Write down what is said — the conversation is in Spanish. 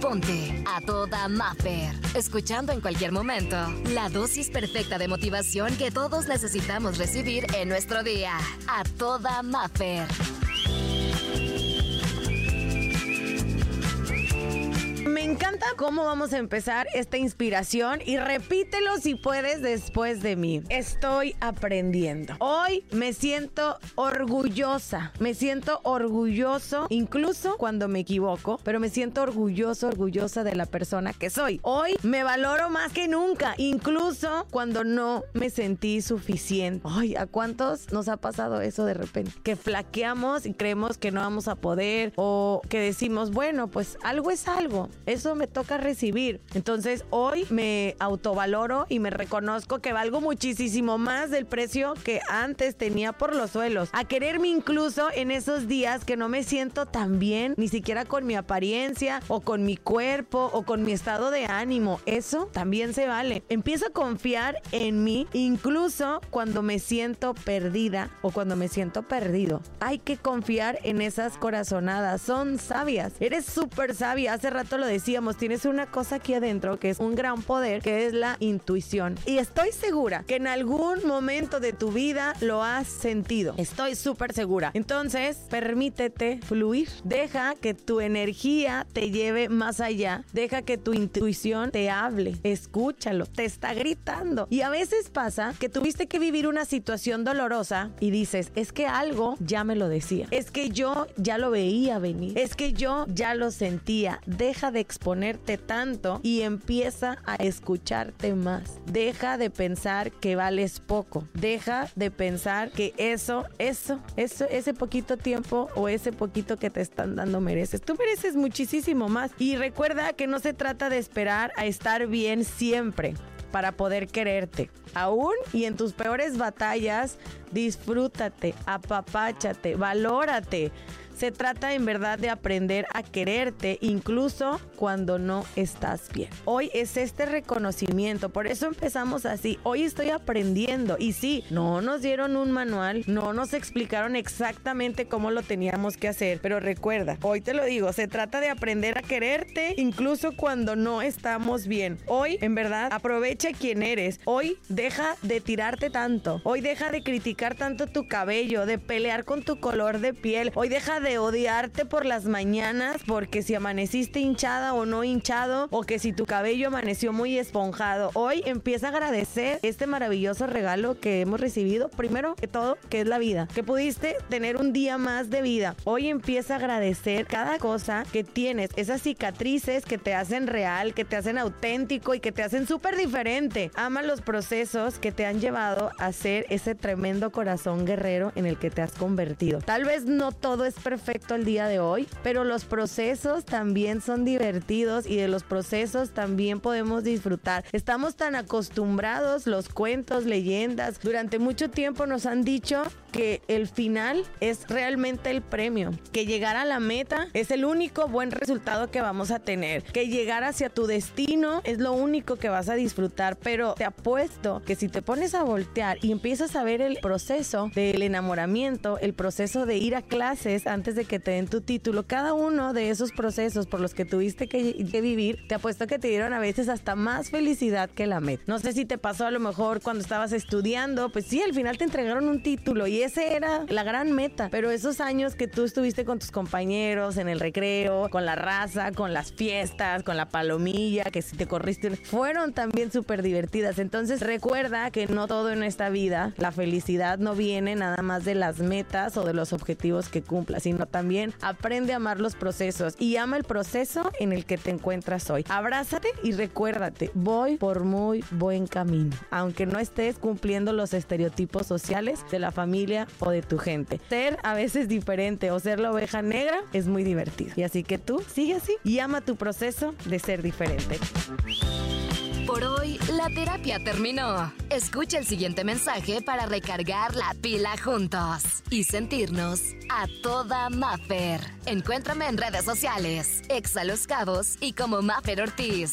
Ponte a toda Maffer. Escuchando en cualquier momento la dosis perfecta de motivación que todos necesitamos recibir en nuestro día. A toda Maffer. Cómo vamos a empezar esta inspiración y repítelo si puedes después de mí. Estoy aprendiendo. Hoy me siento orgullosa. Me siento orgulloso incluso cuando me equivoco, pero me siento orgulloso, orgullosa de la persona que soy. Hoy me valoro más que nunca, incluso cuando no me sentí suficiente. Ay, ¿a cuántos nos ha pasado eso de repente? Que flaqueamos y creemos que no vamos a poder o que decimos, bueno, pues algo es algo eso me toca recibir. Entonces hoy me autovaloro y me reconozco que valgo muchísimo más del precio que antes tenía por los suelos. A quererme incluso en esos días que no me siento tan bien, ni siquiera con mi apariencia o con mi cuerpo o con mi estado de ánimo. Eso también se vale. Empiezo a confiar en mí incluso cuando me siento perdida o cuando me siento perdido. Hay que confiar en esas corazonadas. Son sabias. Eres súper sabia. Hace rato lo decíamos, tienes una cosa aquí adentro que es un gran poder, que es la intuición. Y estoy segura que en algún momento de tu vida lo has sentido. Estoy súper segura. Entonces, permítete fluir. Deja que tu energía te lleve más allá. Deja que tu intuición te hable. Escúchalo. Te está gritando. Y a veces pasa que tuviste que vivir una situación dolorosa y dices, es que algo ya me lo decía. Es que yo ya lo veía venir. Es que yo ya lo sentía. Deja de tanto y empieza a escucharte más. Deja de pensar que vales poco. Deja de pensar que eso, eso, eso, ese poquito tiempo o ese poquito que te están dando mereces. Tú mereces muchísimo más. Y recuerda que no se trata de esperar a estar bien siempre para poder quererte. Aún y en tus peores batallas, disfrútate, apapáchate, valórate. Se trata en verdad de aprender a quererte incluso cuando no estás bien. Hoy es este reconocimiento, por eso empezamos así. Hoy estoy aprendiendo y sí, no nos dieron un manual, no nos explicaron exactamente cómo lo teníamos que hacer, pero recuerda, hoy te lo digo, se trata de aprender a quererte incluso cuando no estamos bien. Hoy, en verdad, aprovecha quién eres. Hoy deja de tirarte tanto. Hoy deja de criticar tanto tu cabello, de pelear con tu color de piel. Hoy deja de odiarte por las mañanas porque si amaneciste hinchada o no hinchado o que si tu cabello amaneció muy esponjado. Hoy empieza a agradecer este maravilloso regalo que hemos recibido. Primero que todo, que es la vida. Que pudiste tener un día más de vida. Hoy empieza a agradecer cada cosa que tienes. Esas cicatrices que te hacen real, que te hacen auténtico y que te hacen súper diferente. Ama los procesos que te han llevado a ser ese tremendo corazón guerrero en el que te has convertido. Tal vez no todo es perfecto el día de hoy, pero los procesos también son divertidos y de los procesos también podemos disfrutar. Estamos tan acostumbrados, los cuentos, leyendas, durante mucho tiempo nos han dicho que el final es realmente el premio, que llegar a la meta es el único buen resultado que vamos a tener, que llegar hacia tu destino es lo único que vas a disfrutar, pero te apuesto que si te pones a voltear y empiezas a ver el proceso del enamoramiento, el proceso de ir a clases antes de que te den tu título, cada uno de esos procesos por los que tuviste que, vivir, te apuesto que te dieron a veces hasta más felicidad que la meta. No sé si te pasó a lo mejor cuando estabas estudiando, pues sí, al final te entregaron un título y ese era la gran meta, pero esos años que tú estuviste con tus compañeros en el recreo, con la raza, con las fiestas, con la palomilla, que si te corriste, fueron también súper divertidas. Entonces recuerda que no todo en esta vida, la felicidad no viene nada más de las metas o de los objetivos que cumplas, sino también aprende a amar los procesos y ama el proceso en el que te encuentras hoy. Abrázate y recuérdate, voy por muy buen camino, aunque no estés cumpliendo los estereotipos sociales de la o de tu gente. Ser a veces diferente o ser la oveja negra es muy divertido. Y así que tú sigue así y ama tu proceso de ser diferente. Por hoy, la terapia terminó. Escucha el siguiente mensaje para recargar la pila juntos y sentirnos a toda Maffer. Encuéntrame en redes sociales, Exa Los Cabos y como Maffer Ortiz.